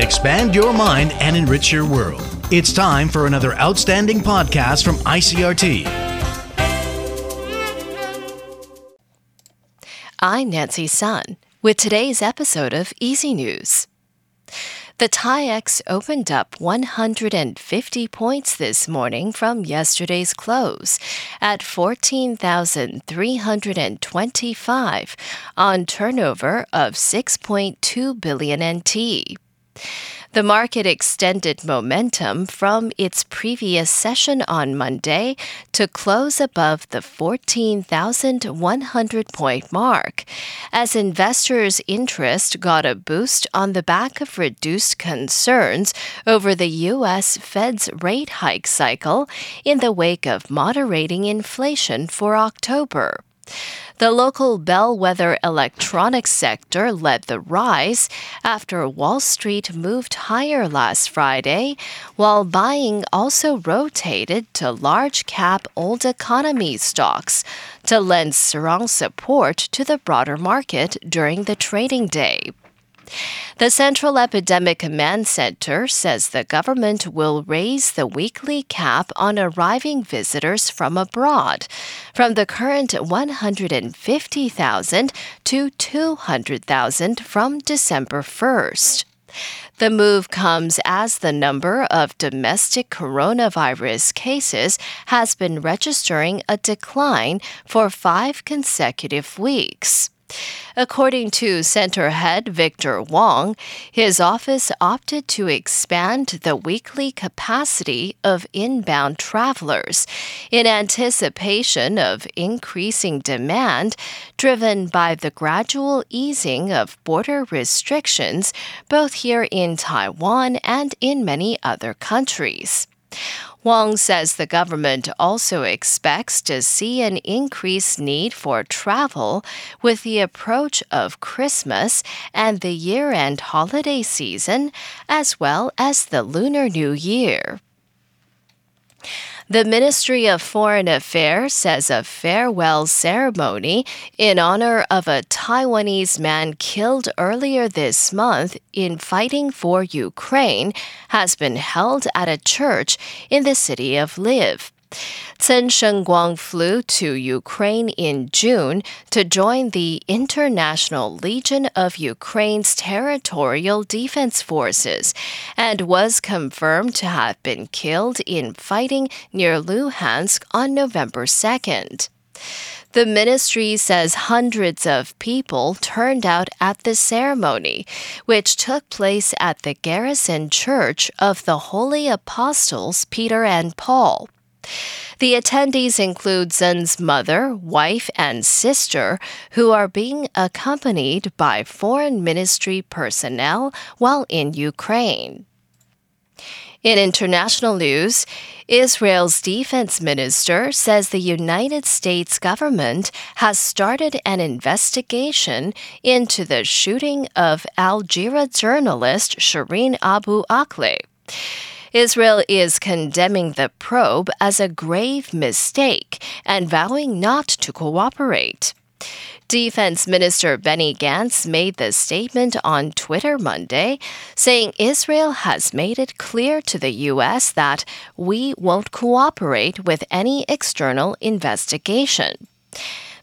expand your mind, and enrich your world. It's time for another outstanding podcast from ICRT. I'm Nancy Sun with today's episode of EZ News. The TAIEX opened up 150 points this morning from yesterday's close at 14,325 on turnover of 6.2 billion NT. The market extended momentum from its previous session on Monday to close above the 14,100 point mark, as investors' interest got a boost on the back of reduced concerns over the U.S. Fed's rate hike cycle in the wake of moderating inflation for October. The local bellwether electronics sector led the rise after Wall Street moved higher last Friday, while buying also rotated to large cap old economy stocks to lend strong support to the broader market during the trading day. The Central Epidemic Command Center says the government will raise the weekly cap on arriving visitors from abroad from the current 150,000 to 200,000 from December 1st. The move comes as the number of domestic coronavirus cases has been registering a decline for five consecutive weeks. According to center head Victor Wang, his office opted to expand the weekly capacity of inbound travelers in anticipation of increasing demand driven by the gradual easing of border restrictions both here in Taiwan and in many other countries. Wang says the government also expects to see an increased need for travel with the approach of Christmas and the year end holiday season, as well as the Lunar New Year. The Ministry of Foreign Affairs says a farewell ceremony in honor of a Taiwanese man killed earlier this month in fighting for Ukraine has been held at a church in the city of Lviv. Chen Shengguang flew to Ukraine in June to join the International Legion of Ukraine's Territorial Defense Forces and was confirmed to have been killed in fighting near Luhansk on November 2nd. The ministry says hundreds of people turned out at the ceremony, which took place at the Garrison Church of the Holy Apostles Peter and Paul. The attendees include Chen's mother, wife, and sister, who are being accompanied by foreign ministry personnel while in Ukraine. In international news, Israel's defense minister says the United States government has started an investigation into the shooting of Al Jazeera journalist Shireen Abu Akleh. Israel is condemning the probe as a grave mistake and vowing not to cooperate. Defense Minister Benny Gantz made the statement on Twitter Monday, saying Israel has made it clear to the U.S. that we won't cooperate with any external investigation.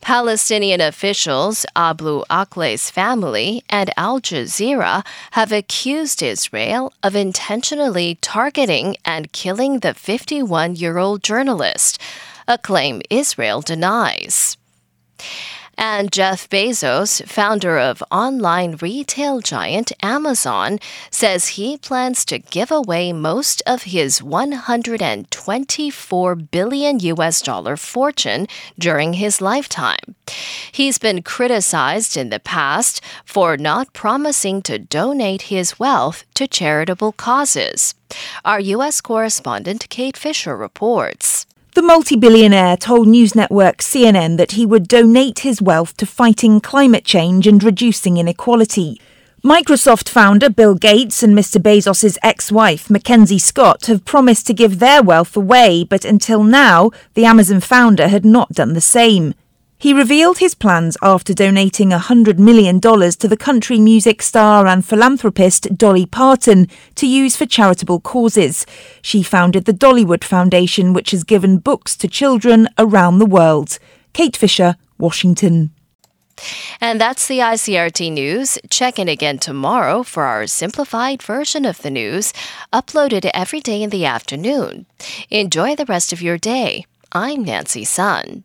Palestinian officials, Abu Akleh's family, and Al Jazeera have accused Israel of intentionally targeting and killing the 51 year old journalist, a claim Israel denies. And Jeff Bezos, founder of online retail giant Amazon, says he plans to give away most of his 124 billion US dollar fortune during his lifetime. He's been criticized in the past for not promising to donate his wealth to charitable causes. Our U.S. correspondent Kate Fisher reports. The multi billionaire told news network CNN that he would donate his wealth to fighting climate change and reducing inequality. Microsoft founder Bill Gates and Mr. Bezos' ex wife, Mackenzie Scott, have promised to give their wealth away, but until now, the Amazon founder had not done the same. He revealed his plans after donating $100 million to the country music star and philanthropist Dolly Parton to use for charitable causes. She founded the Dollywood Foundation, which has given books to children around the world. Kate Fisher, Washington. And that's the ICRT news. Check in again tomorrow for our simplified version of the news, uploaded every day in the afternoon. Enjoy the rest of your day. I'm Nancy Sun.